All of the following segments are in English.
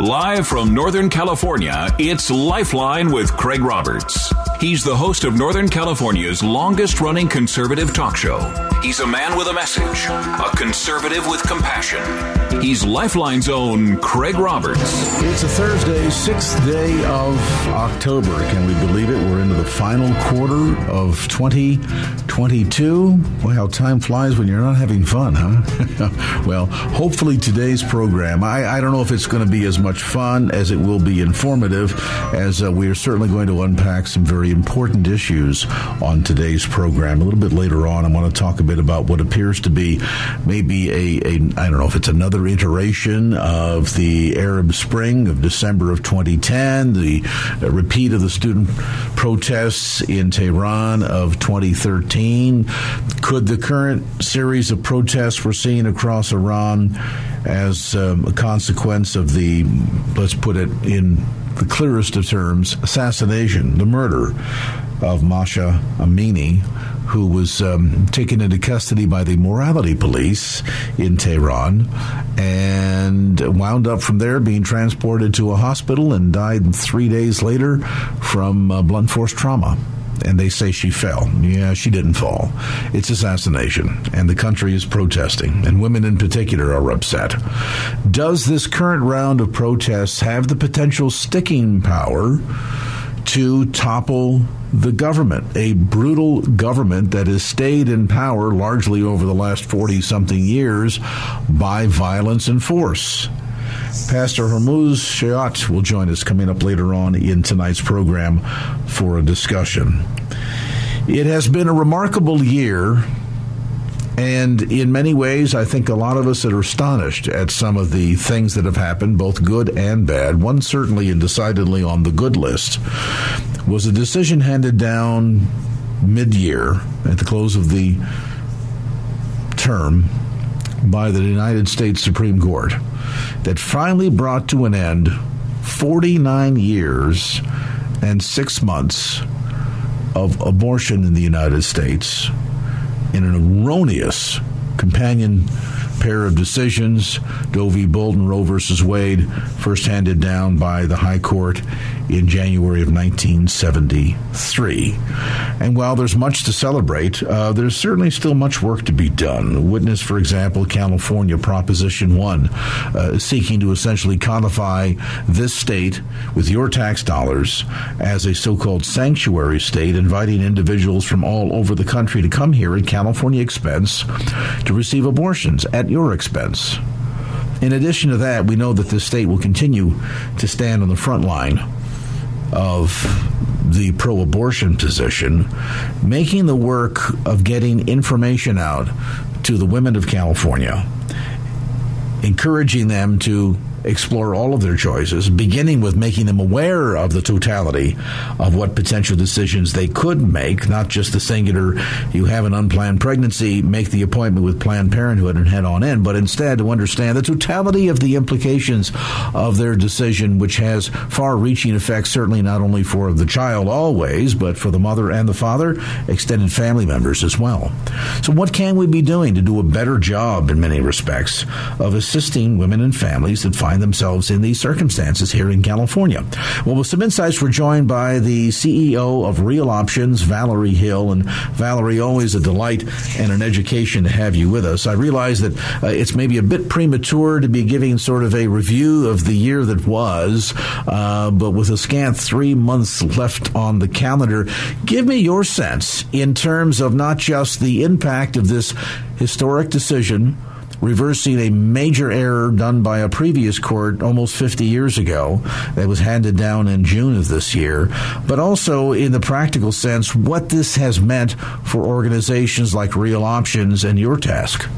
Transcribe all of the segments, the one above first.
Live from Northern California, it's Lifeline with Craig Roberts. He's the host of Northern California's longest running conservative talk show. He's a man with a message, a conservative with compassion. He's Lifeline's own Craig Roberts. It's a Thursday, sixth day of October. Can we believe it? We're into the final quarter of 2022. Boy, how time flies when you're not having fun, huh? well, hopefully today's program, I, I, don't know if it's going to be as much fun as it will be informative, as uh, we are certainly going to unpack some very important issues on today's program. A little bit later on, I want to talk a bit about what appears to be maybe a, a I don't know if it's another iteration of the Arab Spring of December of 2010, the repeat of the student protests in Tehran of 2013. Could the current series of protests we're seeing across Iran as um, a consequence of the, let's put it in the clearest of terms, assassination, the murder of Mahsa Amini, who was um, taken into custody by the morality police in Tehran and wound up from there being transported to a hospital and died three days later from uh, blunt force trauma and they say she fell. Yeah, she didn't fall. It's assassination, and the country is protesting, and women in particular are upset. Does this current round of protests have the potential sticking power to topple the government, a brutal government that has stayed in power largely over the last 40 something years by violence and force. Pastor Hormoz Shariat will join us coming up later on in tonight's program for a discussion. It has been a remarkable year and in many ways, I think a lot of us are astonished at some of the things that have happened, both good and bad. One certainly and decidedly on the good list was a decision handed down mid year at the close of the term by the United States Supreme Court that finally brought to an end 49 years and six months of abortion in the United States in an erroneous companion pair of decisions, Doe v. Bolton, Roe versus Wade, first handed down by the High Court in January of 1973. And while there's much to celebrate, uh, there's certainly still much work to be done. Witness, for example, California Proposition 1, uh, seeking to essentially codify this state with your tax dollars as a so called sanctuary state, inviting individuals from all over the country to come here at California expense to receive abortions at your expense. In addition to that, we know that this state will continue to stand on the front line of the pro abortion position, making the work of getting information out to the women of California, encouraging them to explore all of their choices, beginning with making them aware of the totality of what potential decisions they could make, not just the singular, you have an unplanned pregnancy, make the appointment with Planned Parenthood and head on in, but instead to understand the totality of the implications of their decision, which has far reaching effects, certainly not only for the child always, but for the mother and the father, extended family members as well. So, what can we be doing to do a better job in many respects of assisting women and families that find find themselves in these circumstances here in California. Well, with some insights, we're joined by the CEO of Real Options, Valerie Hill. And Valerie, always a delight and an education to have you with us. I realize that uh, it's maybe a bit premature to be giving sort of a review of the year that was, uh, but with a scant three months left on the calendar, give me your sense in terms of not just the impact of this historic decision reversing a major error done by a previous court almost 50 years ago that was handed down in June of this year, but also in the practical sense, what this has meant for organizations like Real Options and your task.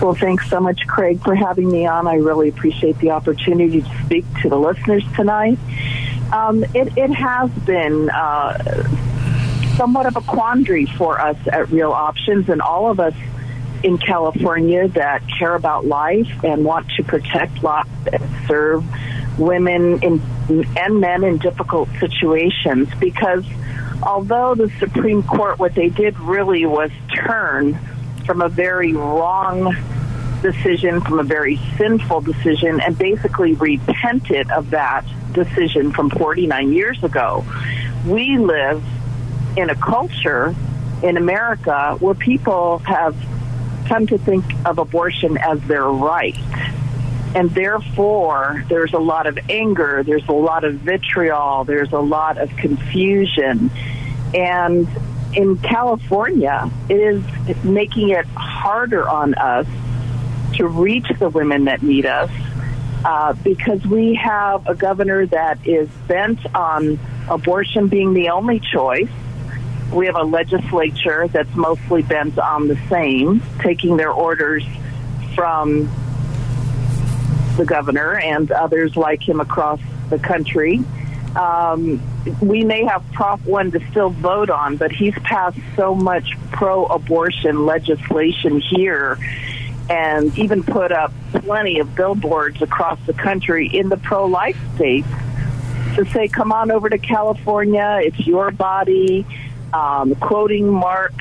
Well, thanks so much, Craig, for having me on. I really appreciate the opportunity to speak to the listeners tonight. Um, it, it, has been uh, somewhat of a quandary for us at Real Options, and all of us in California that care about life and want to protect life and serve women in, and men in difficult situations. Because although the Supreme Court, what they did really was turn from a very wrong decision, from a very sinful decision, and basically repented of that decision from 49 years ago. We live in a culture in America where people have come to think of abortion as their right. And therefore, there's a lot of anger, there's a lot of vitriol, there's a lot of confusion. And in California, it is making it harder on us to reach the women that need us uh, because we have a governor that is bent on abortion being the only choice. We have a legislature that's mostly bent on the same, taking their orders from the governor and others like him across the country. Um, we may have Prop 1 to still vote on, but he's passed so much pro abortion legislation here and even put up plenty of billboards across the country in the pro life states to say, come on over to California, it's your body, um, quoting Mark,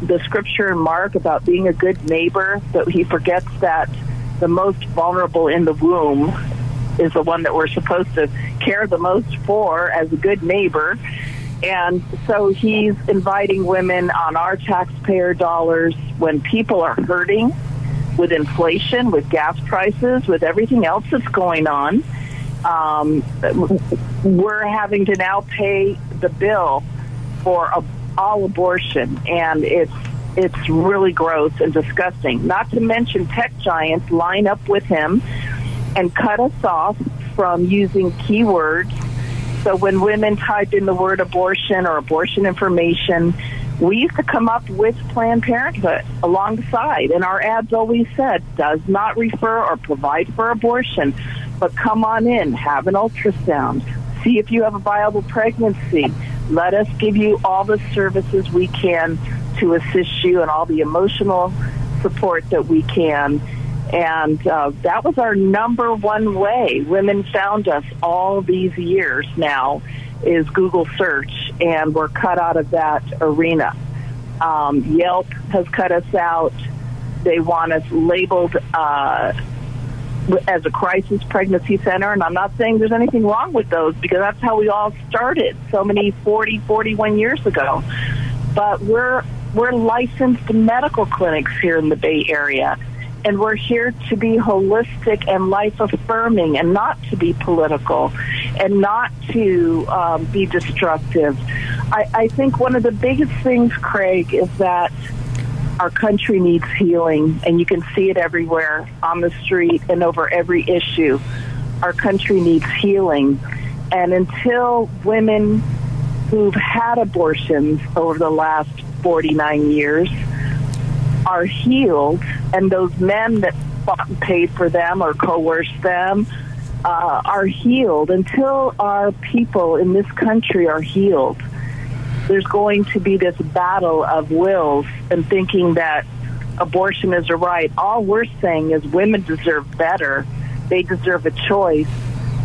the scripture in Mark about being a good neighbor, but he forgets that the most vulnerable in the womb is the one that we're supposed to care the most for as a good neighbor. And so he's inviting women on our taxpayer dollars when people are hurting with inflation, with gas prices, with everything else that's going on. Um, we're having to now pay the bill for a, all abortion, and it's it's really gross and disgusting. Not to mention tech giants line up with him and cut us off from using keywords. So when women type in the word abortion or abortion information, we used to come up with Planned Parenthood alongside, and our ads always said does not refer or provide for abortion, but come on in, have an ultrasound, see if you have a viable pregnancy. Let us give you all the services we can to assist you and all the emotional support that we can and uh, that was our number one way women found us all these years now is Google search, and we're cut out of that arena. Um, Yelp has cut us out. They want us labeled uh, as a crisis pregnancy center, and I'm not saying there's anything wrong with those because that's how we all started so many 40, 41 years ago. But we're we're licensed medical clinics here in the Bay Area and we're here to be holistic and life affirming and not to be political and not to um, be destructive. I, I think one of the biggest things, Craig, is that our country needs healing, and you can see it everywhere on the street and over every issue. Our country needs healing. And until women who've had abortions over the last 49 years are healed, and those men that fought and paid for them or coerced them uh, are healed. Until our people in this country are healed, there's going to be this battle of wills and thinking that abortion is a right. All we're saying is women deserve better. They deserve a choice.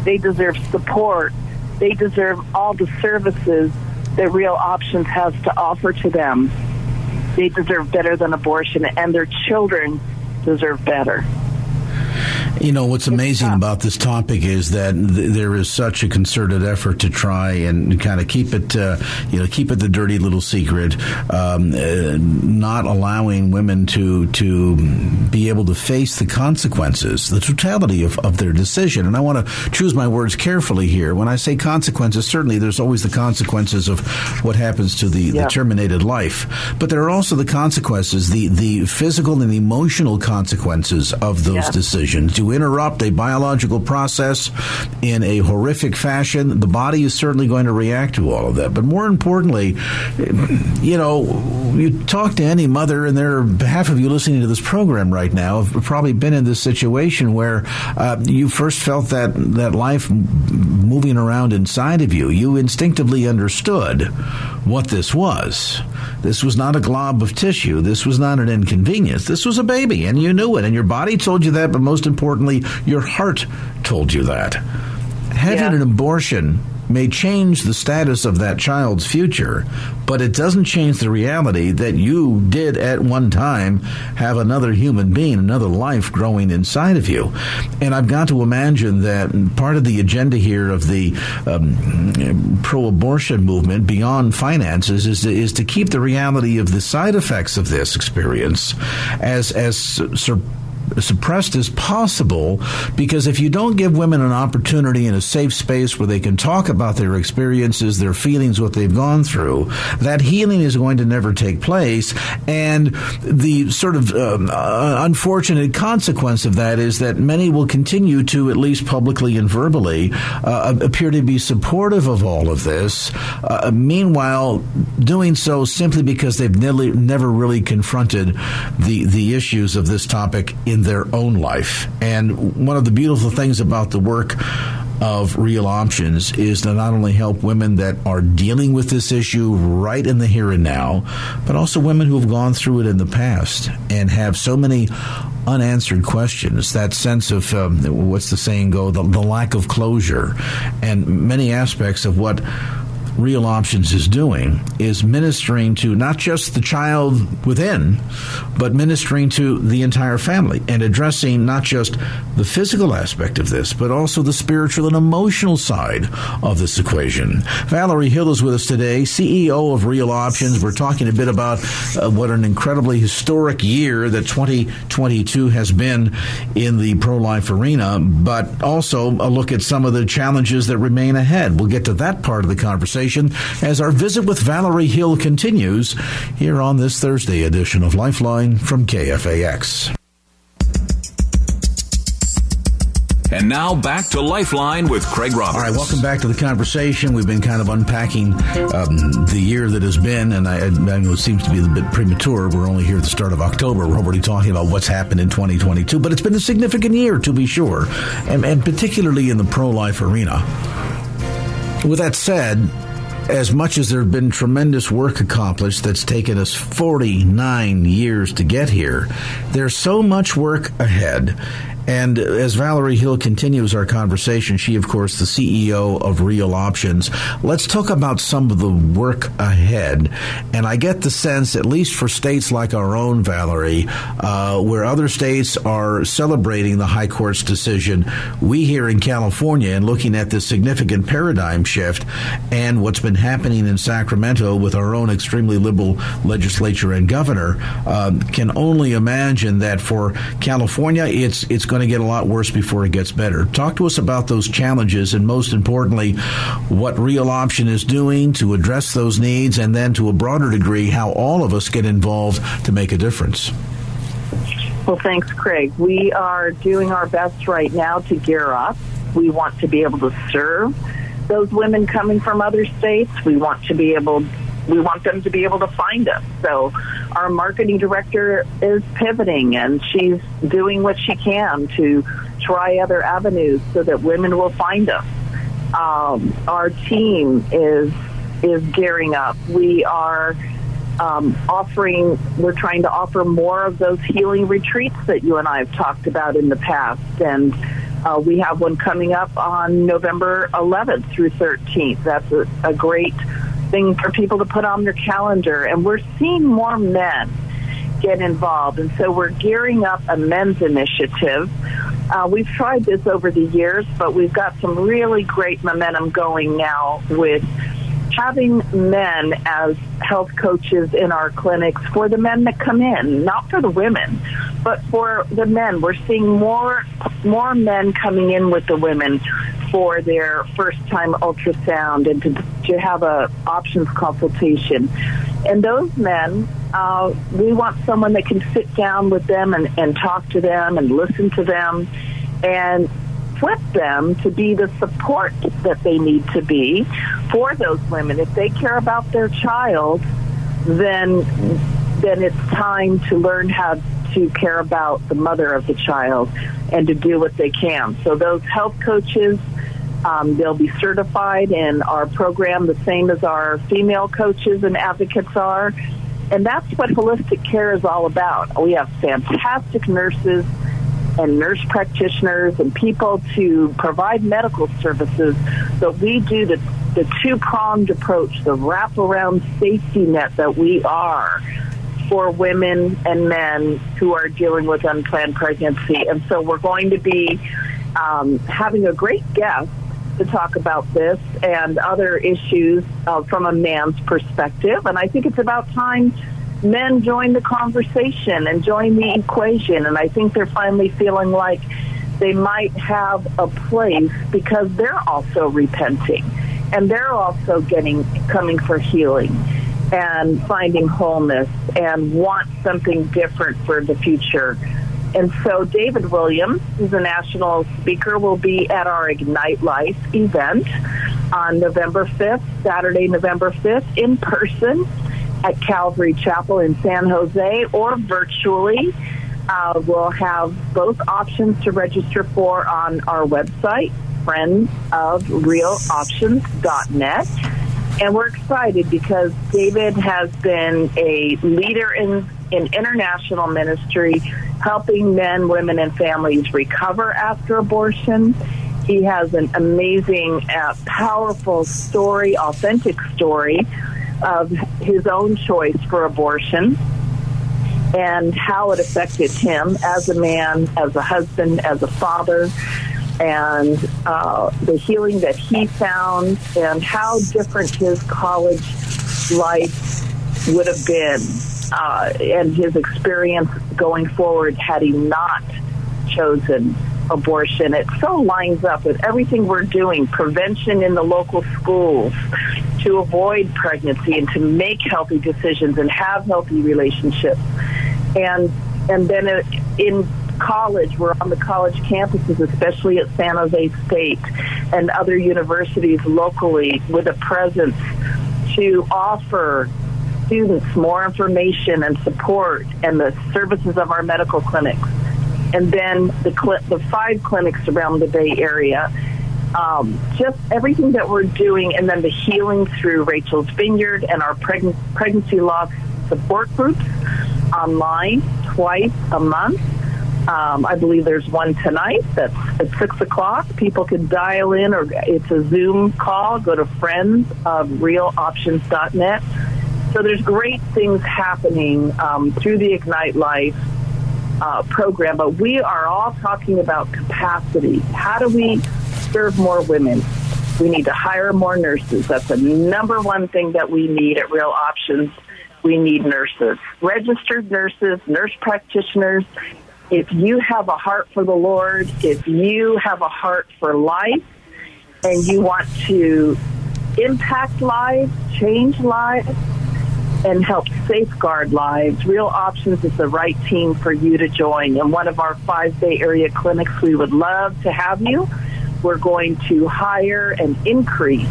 They deserve support. They deserve all the services that Real Options has to offer to them. They deserve better than abortion, and their children deserve better. You know, what's amazing about this topic is that th- there is such a concerted effort to try and kind of keep it, uh, you know, keep it the dirty little secret, um, uh, not allowing women to to be able to face the consequences, the totality of, of their decision. And I want to choose my words carefully here. When I say consequences, certainly there's always the consequences of what happens to the, yeah. the terminated life, but there are also the consequences, the the physical and emotional consequences of those yeah. decisions. Do interrupt a biological process in a horrific fashion, the body is certainly going to react to all of that. But more importantly, you know, you talk to any mother, and there are half of you listening to this program right now have probably been in this situation where uh, you first felt that that life moving around inside of you. You instinctively understood what this was. This was not a glob of tissue. This was not an inconvenience. This was a baby, and you knew it, and your body told you that, but most importantly, your heart told you that. Having yeah. an abortion may change the status of that child's future, but it doesn't change the reality that you did at one time have another human being, another life growing inside of you. And I've got to imagine that part of the agenda here of the um, pro abortion movement beyond finances is to, is to keep the reality of the side effects of this experience as, as sur- suppressed as possible because if you don't give women an opportunity in a safe space where they can talk about their experiences, their feelings, what they've gone through, that healing is going to never take place. And the sort of um, uh, unfortunate consequence of that is that many will continue to, at least publicly and verbally, uh, appear to be supportive of all of this. Uh, meanwhile, doing so simply because they've never really confronted the, the issues of this topic in in their own life. And one of the beautiful things about the work of real options is to not only help women that are dealing with this issue right in the here and now, but also women who have gone through it in the past and have so many unanswered questions. That sense of um, what's the saying go, the, the lack of closure, and many aspects of what Real Options is doing is ministering to not just the child within, but ministering to the entire family and addressing not just the physical aspect of this, but also the spiritual and emotional side of this equation. Valerie Hill is with us today, CEO of Real Options. We're talking a bit about uh, what an incredibly historic year that 2022 has been in the pro life arena, but also a look at some of the challenges that remain ahead. We'll get to that part of the conversation as our visit with Valerie Hill continues here on this Thursday edition of Lifeline from KFAX. And now back to Lifeline with Craig Roberts. All right, welcome back to the conversation. We've been kind of unpacking um, the year that has been, and I, I, know it seems to be a bit premature. We're only here at the start of October. We're already talking about what's happened in 2022, but it's been a significant year, to be sure, and, and particularly in the pro life arena. With that said, as much as there have been tremendous work accomplished that's taken us 49 years to get here, there's so much work ahead. And as Valerie Hill continues our conversation, she, of course, the CEO of Real Options, let's talk about some of the work ahead. And I get the sense, at least for states like our own, Valerie, uh, where other states are celebrating the High Court's decision, we here in California, and looking at this significant paradigm shift and what's been happening in Sacramento with our own extremely liberal legislature and governor, uh, can only imagine that for California, it's it's going going to get a lot worse before it gets better. Talk to us about those challenges and, most importantly, what Real Option is doing to address those needs, and then to a broader degree, how all of us get involved to make a difference. Well, thanks, Craig. We are doing our best right now to gear up. We want to be able to serve those women coming from other states. We want to be able we want them to be able to find us. So our marketing director is pivoting and she's doing what she can to try other avenues so that women will find us. Um, our team is is gearing up. We are um, offering. We're trying to offer more of those healing retreats that you and I have talked about in the past, and uh, we have one coming up on November 11th through 13th. That's a, a great thing for people to put on their calendar. And we're seeing more men get involved. And so we're gearing up a men's initiative. Uh, we've tried this over the years, but we've got some really great momentum going now with having men as health coaches in our clinics for the men that come in, not for the women, but for the men. We're seeing more more men coming in with the women for their first time ultrasound and to, to have a options consultation. And those men, uh, we want someone that can sit down with them and, and talk to them and listen to them and flip them to be the support that they need to be for those women. If they care about their child, then then it's time to learn how to care about the mother of the child and to do what they can. So those health coaches, um, they'll be certified in our program the same as our female coaches and advocates are. And that's what holistic care is all about. We have fantastic nurses and nurse practitioners and people to provide medical services, but we do the, the two pronged approach, the wraparound safety net that we are for women and men who are dealing with unplanned pregnancy. And so we're going to be um, having a great guest to talk about this and other issues uh, from a man's perspective. And I think it's about time men join the conversation and join the equation. And I think they're finally feeling like they might have a place because they're also repenting and they're also getting coming for healing and finding wholeness and want something different for the future. And so David Williams, who's a national speaker, will be at our Ignite Life event on November 5th, Saturday, November 5th, in person at Calvary Chapel in San Jose or virtually. Uh, we'll have both options to register for on our website, friendsofrealoptions.net. And we're excited because David has been a leader in, in international ministry, helping men, women, and families recover after abortion. He has an amazing, uh, powerful story, authentic story of his own choice for abortion and how it affected him as a man, as a husband, as a father, and uh, the healing that he found, and how different his college life would have been, uh, and his experience going forward had he not chosen abortion. It so lines up with everything we're doing prevention in the local schools to avoid pregnancy and to make healthy decisions and have healthy relationships. And and then in college, we're on the college campuses, especially at San Jose State and other universities locally, with a presence to offer students more information and support and the services of our medical clinics and then the cl- the five clinics around the Bay Area. Um, just everything that we're doing, and then the healing through Rachel's Vineyard and our preg- pregnancy loss support groups online twice a month. Um, I believe there's one tonight that's at six o'clock. People can dial in, or it's a Zoom call. Go to friends of realoptions.net. So there's great things happening um, through the Ignite Life uh, program, but we are all talking about capacity. How do we serve more women? We need to hire more nurses. That's the number one thing that we need at Real Options. We need nurses, registered nurses, nurse practitioners. If you have a heart for the Lord, if you have a heart for life, and you want to impact lives, change lives, and help safeguard lives, Real Options is the right team for you to join. In one of our five Bay Area clinics, we would love to have you. We're going to hire and increase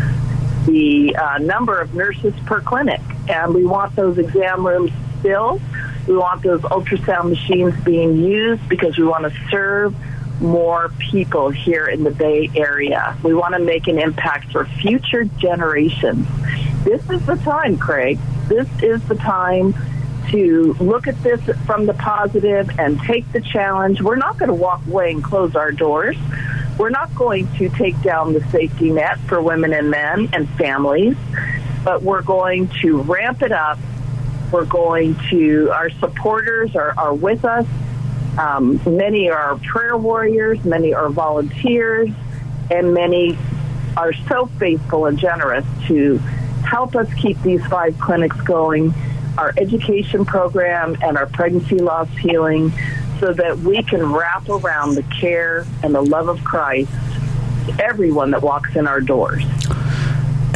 the uh, number of nurses per clinic, and we want those exam rooms filled. We want those ultrasound machines being used because we want to serve more people here in the Bay Area. We want to make an impact for future generations. This is the time, Craig this is the time to look at this from the positive and take the challenge. We're not going to walk away and close our doors. We're not going to take down the safety net for women and men and families, but we're going to ramp it up. We're going to, our supporters are, are with us. Um, many are prayer warriors, many are volunteers, and many are so faithful and generous to help us keep these five clinics going, our education program and our pregnancy loss healing, so that we can wrap around the care and the love of Christ everyone that walks in our doors.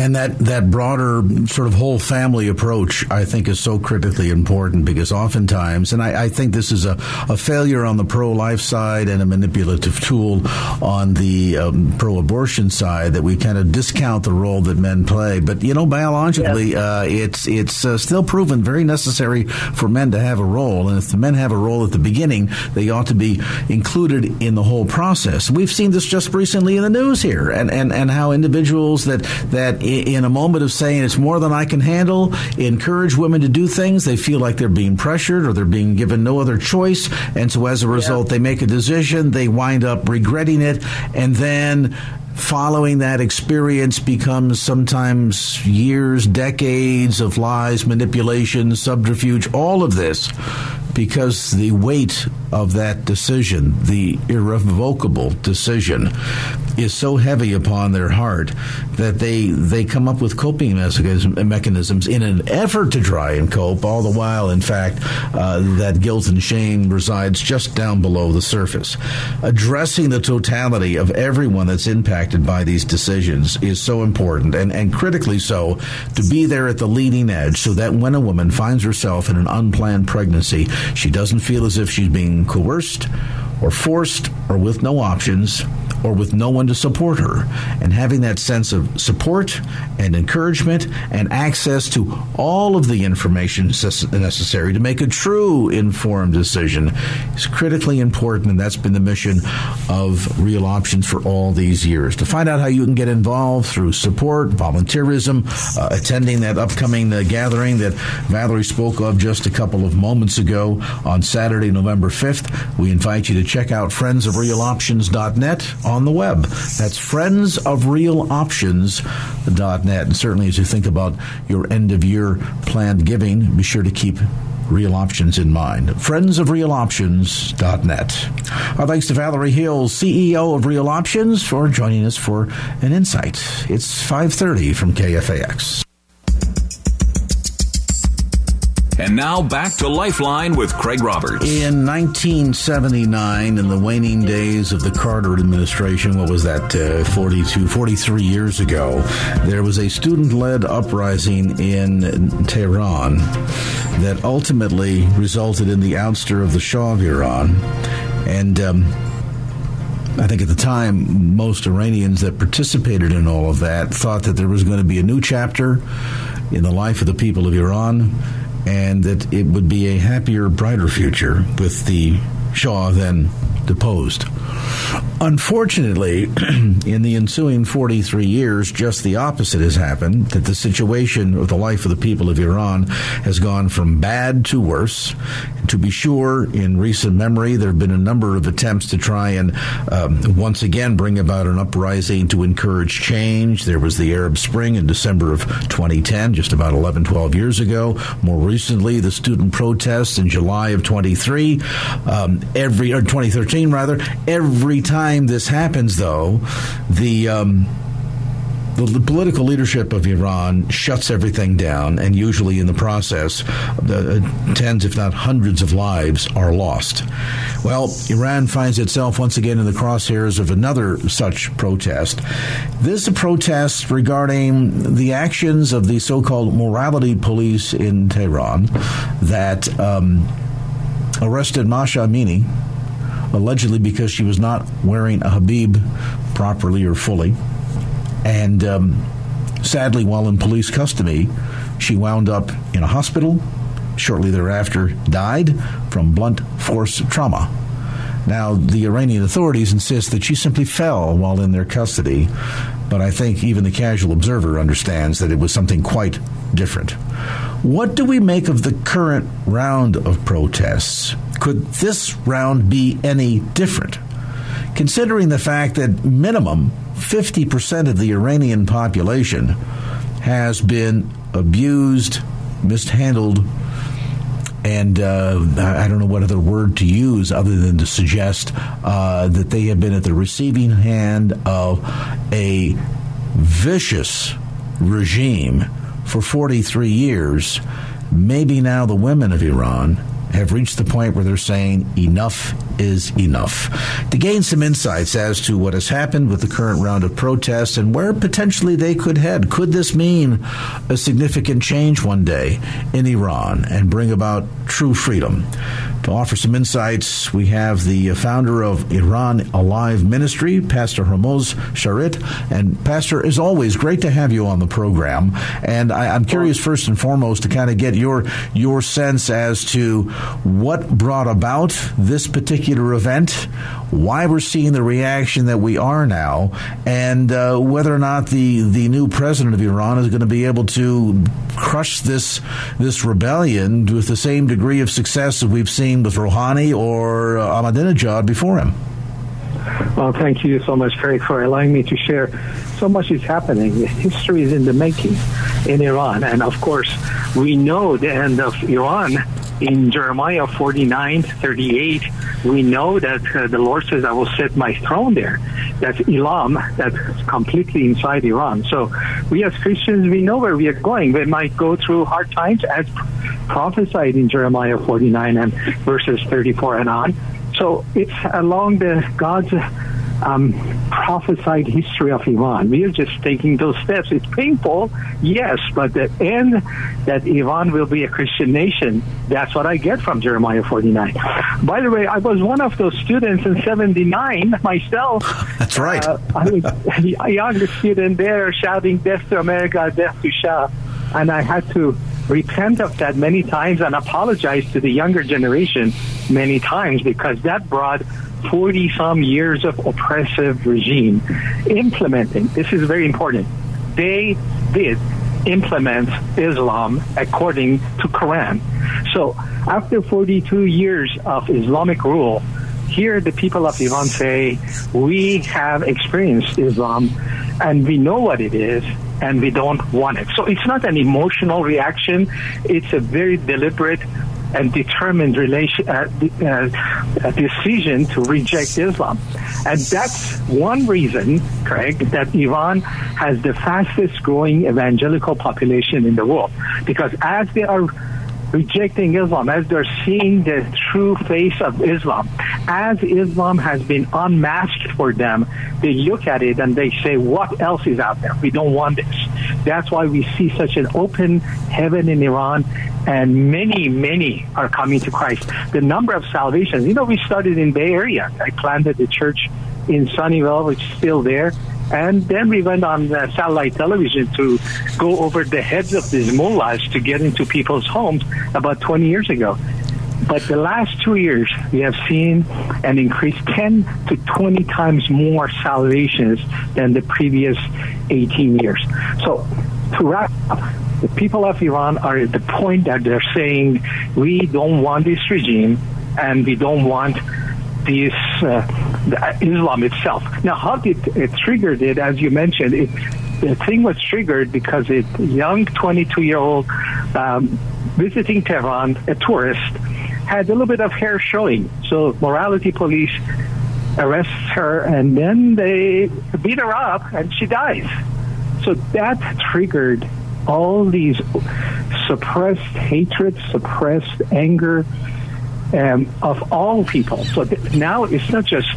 And that, that broader sort of whole family approach, I think, is so critically important because oftentimes, and I, I think this is a, a failure on the pro life side and a manipulative tool on the um, pro abortion side that we kind of discount the role that men play. But, you know, biologically, uh, it's, it's uh, still proven very necessary for men to have a role. And if the men have a role at the beginning, they ought to be included in the whole process. We've seen this just recently in the news here and, and, and how individuals that, that in a moment of saying it's more than I can handle, encourage women to do things. They feel like they're being pressured or they're being given no other choice. And so as a result, yeah. they make a decision. They wind up regretting it. And then following that experience becomes sometimes years, decades of lies, manipulation, subterfuge, all of this because the weight of that decision, the irrevocable decision, is so heavy upon their heart that they they come up with coping mechanisms in an effort to try and cope. All the while, in fact, uh, that guilt and shame resides just down below the surface. Addressing the totality of everyone that's impacted by these decisions is so important, and and critically so, to be there at the leading edge, so that when a woman finds herself in an unplanned pregnancy, she doesn't feel as if she's being coerced or forced or with no options or with no one to support her. And having that sense of support and encouragement and access to all of the information necessary to make a true informed decision is critically important. And that's been the mission of Real Options for all these years. To find out how you can get involved through support, volunteerism, uh, attending that upcoming uh, gathering that Valerie spoke of just a couple of moments ago on Saturday, November 5th, we invite you to check out friendsofrealoptions.net on the web. That's friendsofrealoptions.net. And certainly as you think about your end of year planned giving, be sure to keep Real Options in mind. Friendsofrealoptions.net. Our thanks to Valerie Hill, CEO of Real Options, for joining us for an insight. It's 530 from KFAX. And now back to Lifeline with Craig Roberts. In 1979, in the waning days of the Carter administration, what was that, uh, 42, 43 years ago, there was a student led uprising in Tehran that ultimately resulted in the ouster of the Shah of Iran. And, um, I think at the time, most Iranians that participated in all of that thought that there was going to be a new chapter in the life of the people of Iran and that it would be a happier, brighter future with the Shah than deposed. Unfortunately, in the ensuing 43 years, just the opposite has happened that the situation of the life of the people of Iran has gone from bad to worse. To be sure, in recent memory, there have been a number of attempts to try and um, once again bring about an uprising to encourage change. There was the Arab Spring in December of 2010, just about 11, 12 years ago. More recently, the student protests in July of 23. Um, every, or 2013, rather. Every time this happens, though, the um, the political leadership of Iran shuts everything down, and usually in the process, uh, tens, if not hundreds, of lives are lost. Well, Iran finds itself once again in the crosshairs of another such protest. This is a protest regarding the actions of the so called morality police in Tehran that um, arrested Mahsa Amini allegedly because she was not wearing a hijab properly or fully. And um, sadly, while in police custody, she wound up in a hospital. Shortly thereafter, died from blunt force trauma. Now, the Iranian authorities insist that she simply fell while in their custody, but I think even the casual observer understands that it was something quite different. What do we make of the current round of protests? Could this round be any different? Considering the fact that minimum 50% of the Iranian population has been abused, mishandled, and uh, I don't know what other word to use other than to suggest uh, that they have been at the receiving hand of a vicious regime for 43 years. Maybe now the women of Iran have reached the point where they're saying enough is enough. To gain some insights as to what has happened with the current round of protests and where potentially they could head, could this mean a significant change one day in Iran and bring about true freedom? To offer some insights, we have the founder of Iran Alive Ministry, Pastor Hormoz Shariat. And, Pastor, as always, great to have you on the program. And I, am curious, first and foremost, to kind of get your, your sense as to what brought about this particular event, why we're seeing the reaction that we are now, and uh, whether or not the, the new president of Iran is going to be able to crush this, this rebellion with the same degree of success that we've seen seen with Rouhani or uh, Ahmadinejad before him. Well, thank you so much, Craig, for allowing me to share. So much is happening. History is in the making in Iran. And of course, we know the end of Iran in Jeremiah 49, 38. We know that uh, the Lord says, I will set my throne there. That's Elam, that's completely inside Iran. So we as Christians, we know where we are going. We might go through hard times as prophesied in Jeremiah 49 and verses 34 and on. So it's along the God's um, prophesied history of Iran. We are just taking those steps. It's painful, yes, but the end that Iran will be a Christian nation, that's what I get from Jeremiah 49. By the way, I was one of those students in 79 myself. That's right. Uh, I was a young student there shouting, Death to America, death to Shah. And I had to repent of that many times and apologize to the younger generation many times because that brought 40 some years of oppressive regime. Implementing this is very important. They did implement islam according to quran. So after 42 years of islamic rule here the people of iran say we have experienced islam and we know what it is and we don't want it. So it's not an emotional reaction. It's a very deliberate and determined relation, uh, uh, decision to reject Islam. And that's one reason, Craig, that Iran has the fastest growing evangelical population in the world. Because as they are rejecting Islam, as they're seeing the true face of Islam, as Islam has been unmasked for them, they look at it and they say, what else is out there? We don't want this. That's why we see such an open heaven in Iran and many, many are coming to Christ. The number of salvations, you know, we started in Bay Area. I planted the church in Sunnyvale, which is still there. And then we went on uh, satellite television to go over the heads of these mullahs to get into people's homes about 20 years ago. But the last two years, we have seen an increase 10 to 20 times more salvations than the previous 18 years. So to wrap up, the people of Iran are at the point that they're saying, we don't want this regime and we don't want this uh, Islam itself. Now, how did it triggered it? As you mentioned, it, the thing was triggered because a young 22 year old um, visiting Tehran, a tourist, had a little bit of hair showing. So, morality police arrests her and then they beat her up and she dies. So that triggered all these suppressed hatred, suppressed anger, um, of all people. So th- now it's not just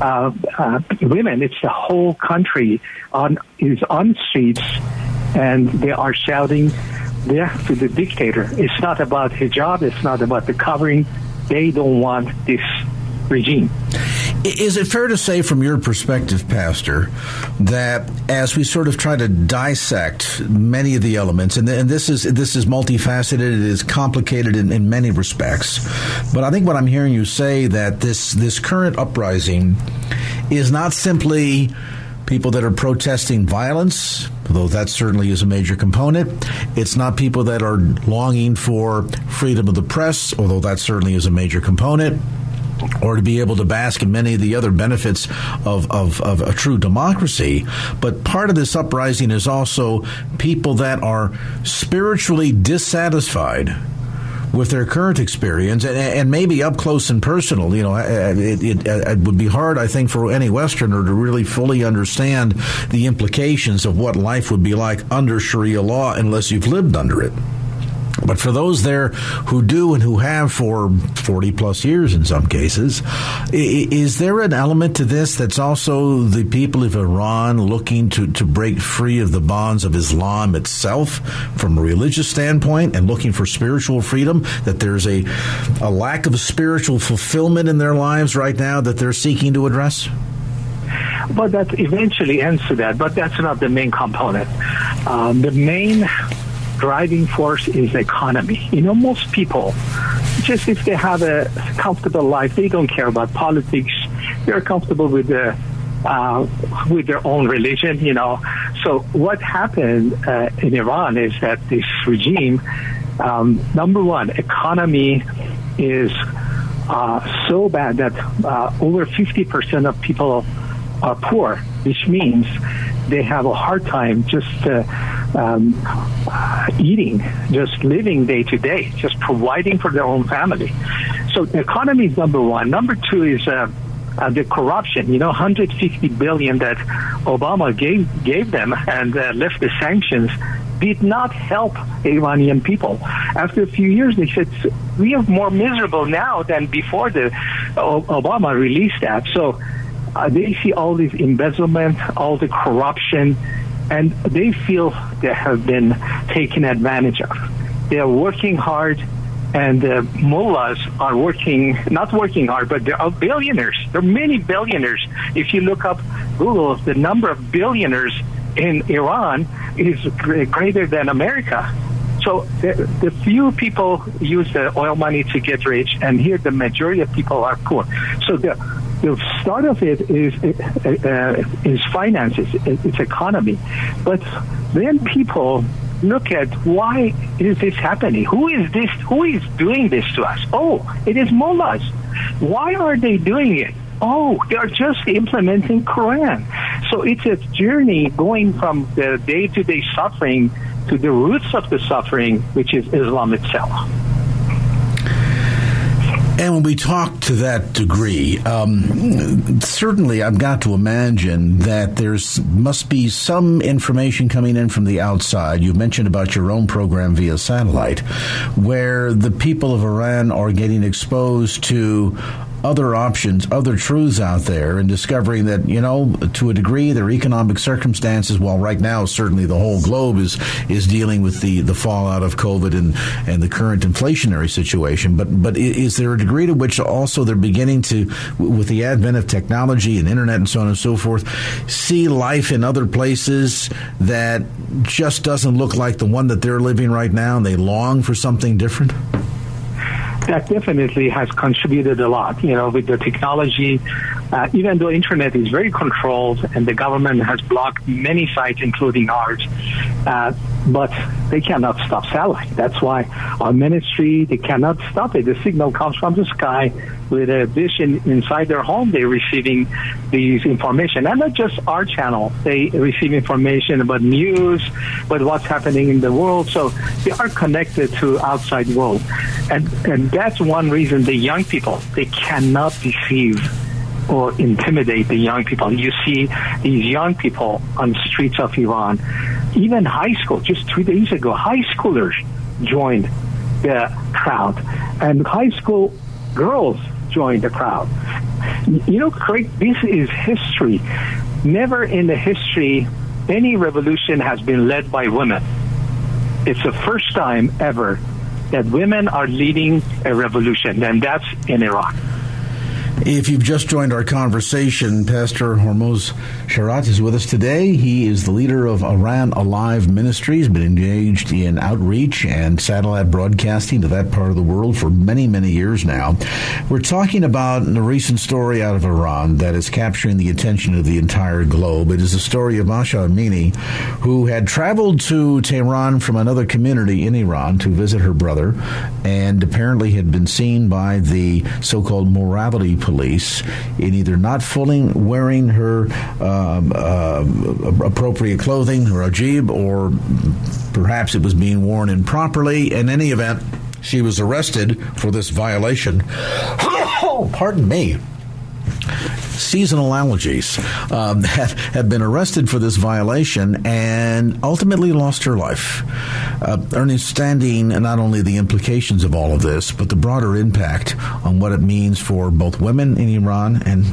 uh, uh, women; it's the whole country on is on streets, and they are shouting death to the dictator. It's not about hijab. It's not about the covering. They don't want this regime. Is it fair to say, from your perspective, Pastor, that as we sort of try to dissect many of the elements, and, and this is this is multifaceted, it is complicated in, in many respects, but I think what I'm hearing you say that this this current uprising is not simply people that are protesting violence, though that certainly is a major component. It's not people that are longing for freedom of the press, although that certainly is a major component or to be able to bask in many of the other benefits of, of, of, a true democracy. But part of this uprising is also people that are spiritually dissatisfied with their current experience and, and, maybe up close and personal. You know, it, it, uh, it, would be hard, I think, for any Westerner to really fully understand the implications of what life would be like under Sharia law unless you've lived under it. But for those there who do and who have for 40 plus years in some cases, is there an element to this that's also the people of Iran looking to, to break free of the bonds of Islam itself from a religious standpoint and looking for spiritual freedom? That there's a, a lack of spiritual fulfillment in their lives right now that they're seeking to address? But that eventually ends to that, but that's not the main component. Um, the main driving force is economy. You know, most people, just if they have a comfortable life, they don't care about politics. They're comfortable with the uh, with their own religion, you know. So what happened uh, in Iran is that this regime, um, number one, economy is uh, so bad that uh, over 50% of people are poor, which means they have a hard time just uh, um, eating, just living day to day, just providing for their own family. So the economy is number one. Number two is uh, uh, the corruption. You know, 150 billion that Obama gave gave them and uh, left the sanctions did not help Iranian people. After a few years, they said we are more miserable now than before the Obama released that. So uh, they see all this embezzlement, all the corruption, and they feel they have been taken advantage of. They are working hard, and the mullahs are working, not working hard, but they are billionaires. There are many billionaires. If you look up Google, the number of billionaires in Iran is greater than America. So the, the, few people use the oil money to get rich, and here the majority of people are poor. So the the start of it is uh, is finances, it's economy, but then people look at why is this happening? Who is this? Who is doing this to us? Oh, it is mullahs. Why are they doing it? Oh, they are just implementing Quran. So it's a journey going from the day-to-day suffering to the roots of the suffering, which is Islam itself. And when we talk to that degree, um, certainly I've got to imagine that there's must be some information coming in from the outside. You mentioned about your own program via satellite, where the people of Iran are getting exposed to other options, other truths out there, and discovering that you know to a degree their economic circumstances. While right now certainly the whole globe is is dealing with the the fallout of COVID and and the current inflationary situation, but but is there a degree to which also they're beginning to, with the advent of technology and internet and so on and so forth, see life in other places that just doesn't look like the one that they're living right now, and they long for something different that definitely has contributed a lot. You know, with the technology, uh, even though internet is very controlled and the government has blocked many sites, including ours, uh, but they cannot stop satellite. That's why our ministry they cannot stop it. The signal comes from the sky with a dish in, inside their home. They're receiving these information, and not just our channel. They receive information about news, about what's happening in the world. So they are connected to outside world, and and that's one reason the young people they cannot deceive or intimidate the young people. You see these young people on the streets of Iran, even high school, just two days ago, high schoolers joined the crowd. And high school girls joined the crowd. You know, Craig, this is history. Never in the history any revolution has been led by women. It's the first time ever that women are leading a revolution, and that's in Iran. If you've just joined our conversation, Pastor Hormoz Shariat is with us today. He is the leader of Iran Alive Ministries, been engaged in outreach and satellite broadcasting to that part of the world for many, many years now. We're talking about a recent story out of Iran that is capturing the attention of the entire globe. It is the story of Mahsa Amini, who had traveled to Tehran from another community in Iran to visit her brother and apparently had been seen by the so-called morality police in either not fully wearing her um, uh, appropriate clothing, her hijab, or perhaps it was being worn improperly. In any event, she was arrested for this violation. oh, Pardon me. Seasonal allergies, um, had been arrested for this violation and ultimately lost her life. Uh, understanding not only the implications of all of this, but the broader impact on what it means for both women in Iran and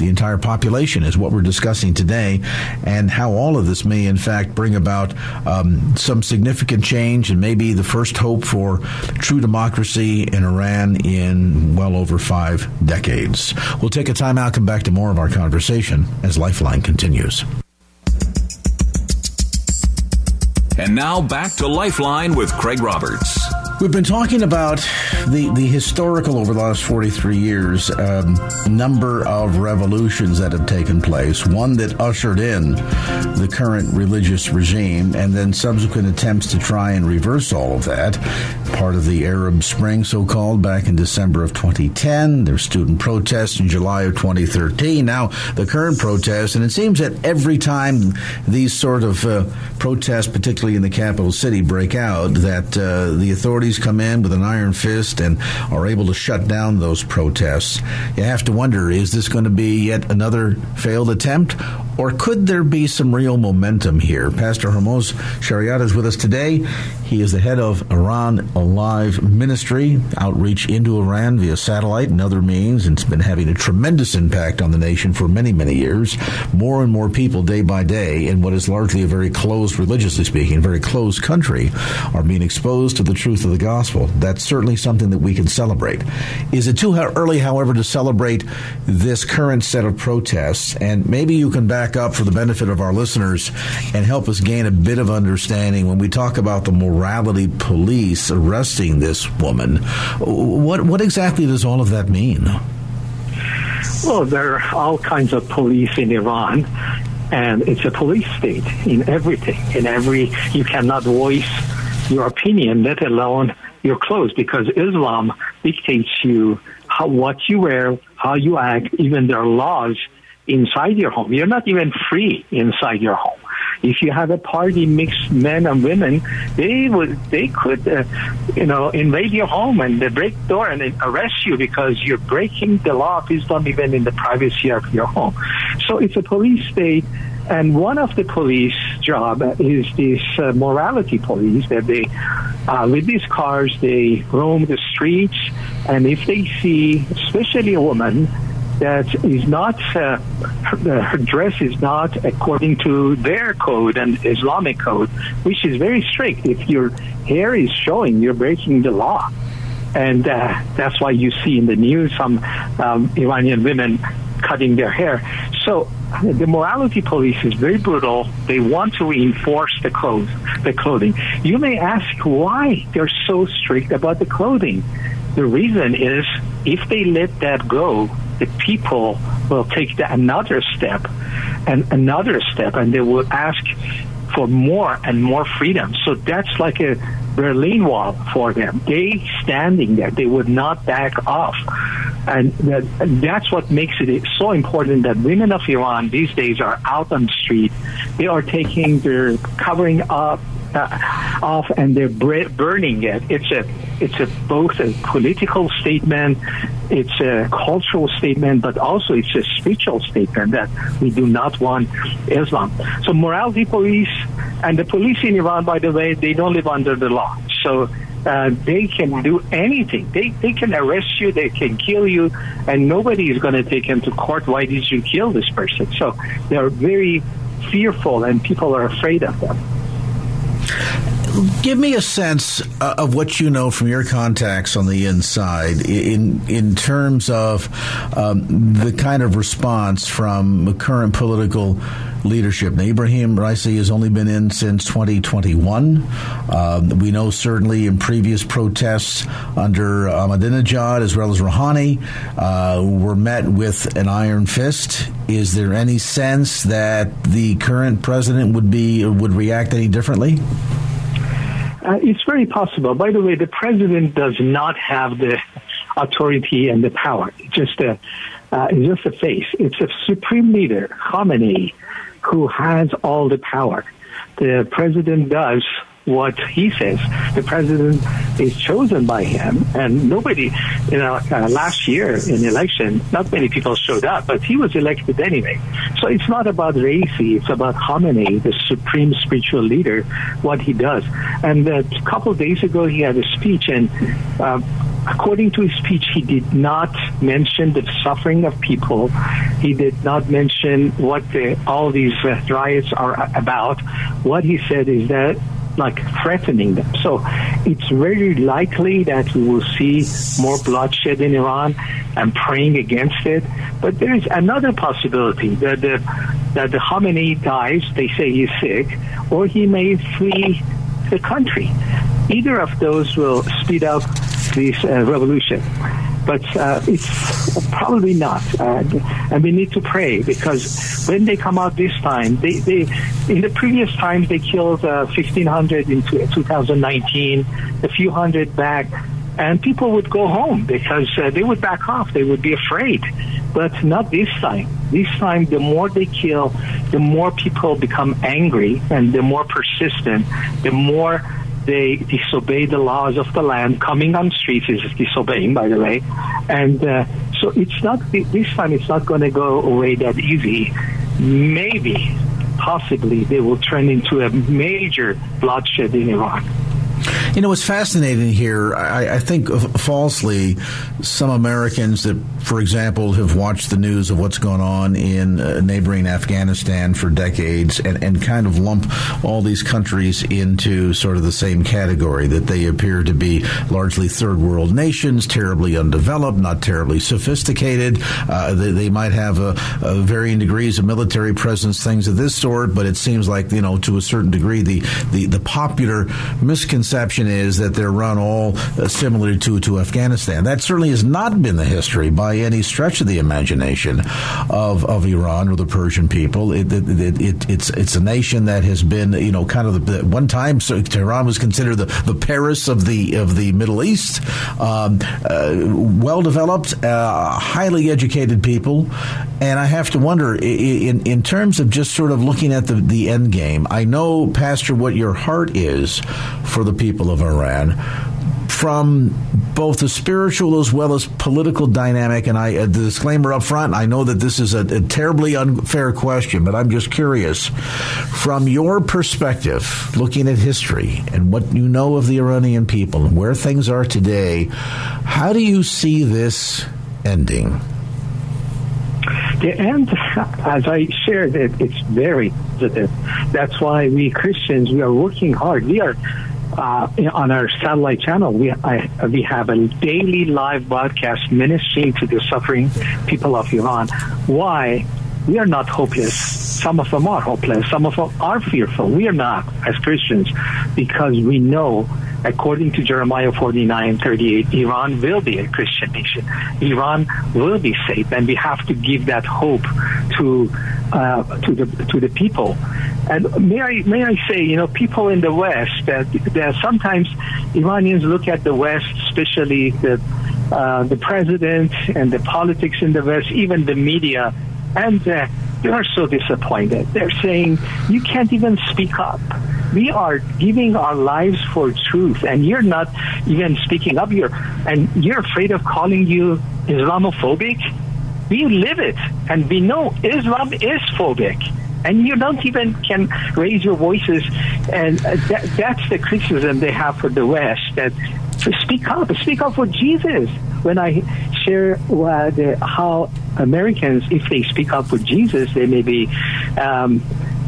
the entire population is what we're discussing today, and how all of this may, in fact, bring about um, some significant change and maybe the first hope for true democracy in Iran in well over five decades. We'll take a time out, come back to more of our conversation as Lifeline continues. And now back to Lifeline with Craig Roberts. We've been talking about the, the historical over the last 43 years um, number of revolutions that have taken place. One that ushered in the current religious regime, and then subsequent attempts to try and reverse all of that. Part of the Arab Spring, so called, back in December of 2010. There were student protests in July of 2013. Now, the current protests, and it seems that every time these sort of uh, protests, particularly in the capital city, break out, that uh, the authorities come in with an iron fist and are able to shut down those protests, you have to wonder is this going to be yet another failed attempt? Or could there be some real momentum here? Pastor Hormoz Shariat is with us today. He is the head of Iran Alive Ministry, outreach into Iran via satellite and other means, and it's been having a tremendous impact on the nation for many, many years. More and more people, day by day, in what is largely a very closed, religiously speaking, very closed country, are being exposed to the truth of the gospel. That's certainly something that we can celebrate. Is it too early, however, to celebrate this current set of protests? And maybe you can back up for the benefit of our listeners and help us gain a bit of understanding when we talk about the morality police arresting this woman. What what exactly does all of that mean? Well, there are all kinds of police in Iran, and it's a police state in everything. In every, you cannot voice your opinion, let alone your clothes, because Islam dictates you how, what you wear, how you act, even their laws inside your home. You're not even free inside your home. If you have a party mixed men and women, they would they could uh, you know invade your home and they break door and arrest you because you're breaking the law of Islam even in the privacy of your home. So it's a police state and one of the police job is this uh, morality police that they, uh, with these cars, they roam the streets, and if they see, especially a woman, that is not uh, her, her, dress is not according to their code and Islamic code, which is very strict. If your hair is showing, you're breaking the law, and uh, that's why you see in the news some um, Iranian women cutting their hair. So the morality police is very brutal. They want to reinforce the clothes, the clothing. You may ask why they're so strict about the clothing. The reason is if they let that go, the people will take the, another step and another step, and they will ask for more and more freedom. So that's like a Berlin Wall for them. They standing there, they would not back off. And, that, that's what makes it so important that women of Iran these days are out on the street. They are taking, they're covering up uh, off and they're burning it. It's a it's a both a political statement, it's a cultural statement, but also it's a spiritual statement that we do not want Islam. So morality police and the police in Iran, by the way, they don't live under the law. So uh, they can do anything. They they can arrest you, they can kill you, and nobody is going to take them to court. Why did you kill this person? So they are very fearful, and people are afraid of them. Give me a sense uh, of what you know from your contacts on the inside in in terms of um, the kind of response from the current political leadership. Now, Ibrahim Raisi has only been in since 2021. Um, we know certainly in previous protests under Ahmadinejad as well as Rouhani uh, were met with an iron fist. Is there any sense that the current president would be would react any differently? Uh, it's very possible. By the way, the president does not have the authority and the power. It's just a, uh, it's just a face. It's a supreme leader, Khamenei, who has all the power. The president does what he says. The president is chosen by him, and nobody, you know, uh, last year in election, not many people showed up, but he was elected anyway. So it's not about Raisi, it's about Khamenei, the supreme spiritual leader, what he does. And a couple of days ago, he had a speech, and uh, according to his speech, he did not mention the suffering of people. He did not mention what the, all these uh, riots are about. What he said is that like threatening them. So it's very likely that we will see more bloodshed in Iran. I'm praying against it. But there is another possibility that the, that the Khamenei dies, they say he's sick, or he may flee the country. Either of those will speed up this uh, revolution. But uh, it's probably not. Uh, and we need to pray because when they come out this time, they, they in the previous times they killed uh, 1,500 uh, in 2019, a few hundred back and people would go home because uh, they would back off. They would be afraid. But not this time. This time, the more they kill, the more people become angry, and the more persistent, the more they disobey the laws of the land. Coming on streets is disobeying, by the way. And uh, so it's not, this time it's not going to go away that easy. Maybe, possibly, they will turn into a major bloodshed in Iran. You know, what's fascinating here, I, I, think falsely, some Americans that, for example, have watched the news of what's going on in uh, neighboring Afghanistan for decades and, and kind of lump all these countries into sort of the same category, that they appear to be largely third world nations, terribly undeveloped, not terribly sophisticated. Uh, they, they, might have a, a varying degrees of military presence, things of this sort, but it seems like, you know, to a certain degree, the, the, the popular misconception is that they're run all uh, similar to, to Afghanistan. That certainly has not been the history by any stretch of the imagination of, of Iran or the Persian people. It, it, it, it's it's a nation that has been you know kind of the, one time so Tehran was considered the, the Paris of the of the Middle East. Um, uh, well developed, uh, highly educated people, and I have to wonder in in terms of just sort of looking at the the end game. I know, Pastor, what your heart is for the people of Iran from both the spiritual as well as political dynamic. And I, uh, the disclaimer up front, I know that this is a, a, terribly unfair question, but I'm just curious. From your perspective, looking at history and what you know of the Iranian people and where things are today, how do you see this ending? The end, as I shared, it, it's very positive. That's why we Christians, we are working hard. We are uh, on our satellite channel, we I, we have a daily live broadcast ministering to the suffering people of Iran. Why? We are not hopeless. Some of them are hopeless. Some of them are fearful. We are not as Christians because we know according to Jeremiah 49, 38, Iran will be a Christian nation. Iran will be safe, and we have to give that hope to uh, to the to the people. And may I may I say, you know, people in the West that, that sometimes Iranians look at the West, especially the uh, the president and the politics in the West, even the media, and uh, they are so disappointed. They're saying you can't even speak up. We are giving our lives for truth, and you're not even speaking up. You're and you're afraid of calling you Islamophobic. We live it, and we know Islam is phobic and you don't even can raise your voices. And that, that's the criticism they have for the West. That speak up, speak up for Jesus. When I share uh, how Americans, if they speak up for Jesus, they may be um,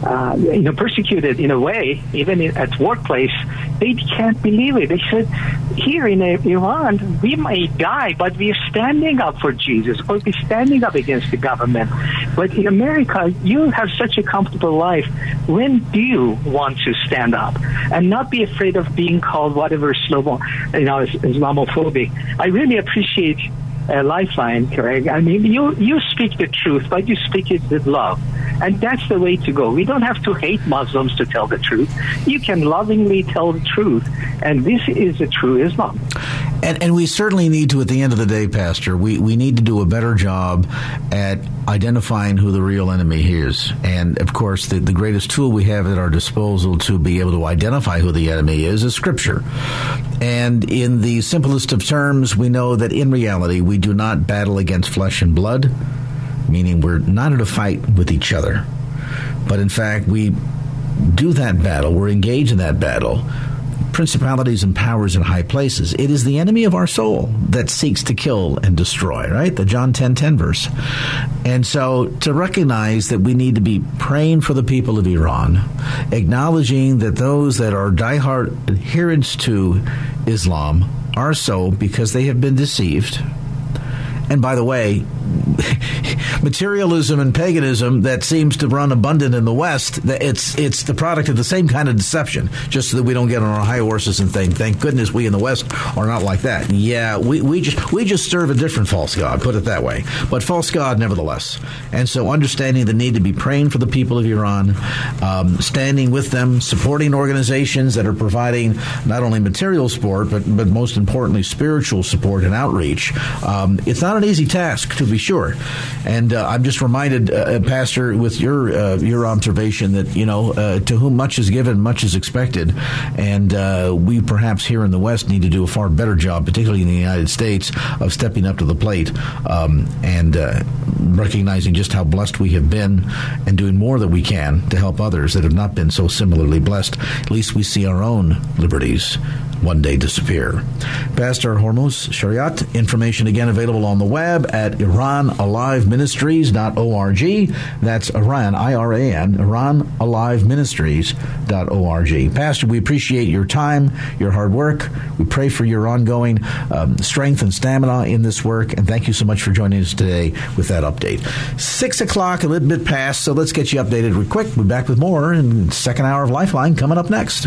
uh, you know, persecuted in a way, even in, at workplace, they can't believe it. They said, here in Iran, we may die, but we are standing up for Jesus, or we're standing up against the government. But in America, you have such a comfortable life. When do you want to stand up and not be afraid of being called whatever you know, Islamophobic? I really appreciate uh, Lifeline, Craig. I mean, you you speak the truth, but you speak it with love. And that's the way to go. We don't have to hate Muslims to tell the truth. You can lovingly tell the truth. And this is the true Islam. And, and we certainly need to, at the end of the day, Pastor, we, we need to do a better job at identifying who the real enemy is. And of course, the, the greatest tool we have at our disposal to be able to identify who the enemy is is Scripture. And in the simplest of terms, we know that in reality, we do not battle against flesh and blood, meaning we're not in a fight with each other. But in fact, we do that battle, we're engaged in that battle principalities and powers in high places. It is the enemy of our soul that seeks to kill and destroy, right? The John 10 10 verse. And so to recognize that we need to be praying for the people of Iran, acknowledging that those that are diehard adherents to Islam are so because they have been deceived. And by the way, materialism and paganism that seems to run abundant in the West, it's it's the product of the same kind of deception, just so that we don't get on our high horses and think, thank goodness we in the West are not like that. Yeah, we, we just we just serve a different false god, put it that way. But false god nevertheless. And so understanding the need to be praying for the people of Iran, um, standing with them, supporting organizations that are providing not only material support, but but most importantly spiritual support and outreach. Um, it's not an easy task to be sure. And uh, I'm just reminded, uh, uh, Pastor, with your uh, your observation that you know, uh, to whom much is given, much is expected, and uh, we perhaps here in the West need to do a far better job, particularly in the United States, of stepping up to the plate um, and recognizing just how blessed we have been, and doing more that we can to help others that have not been so similarly blessed. At least we see our own liberties one day disappear. Pastor Hormoz Shariat, information again available on the web at IranAliveMinistries.org. That's Iran, I R A N, IranAliveMinistries.org. Pastor, we appreciate your time, your hard work. We pray for your ongoing um, strength and stamina in this work, and thank you so much for joining us today with that update. Six o'clock, a little bit past, so let's get you updated real quick. We'll be back with more in second hour of Lifeline coming up next.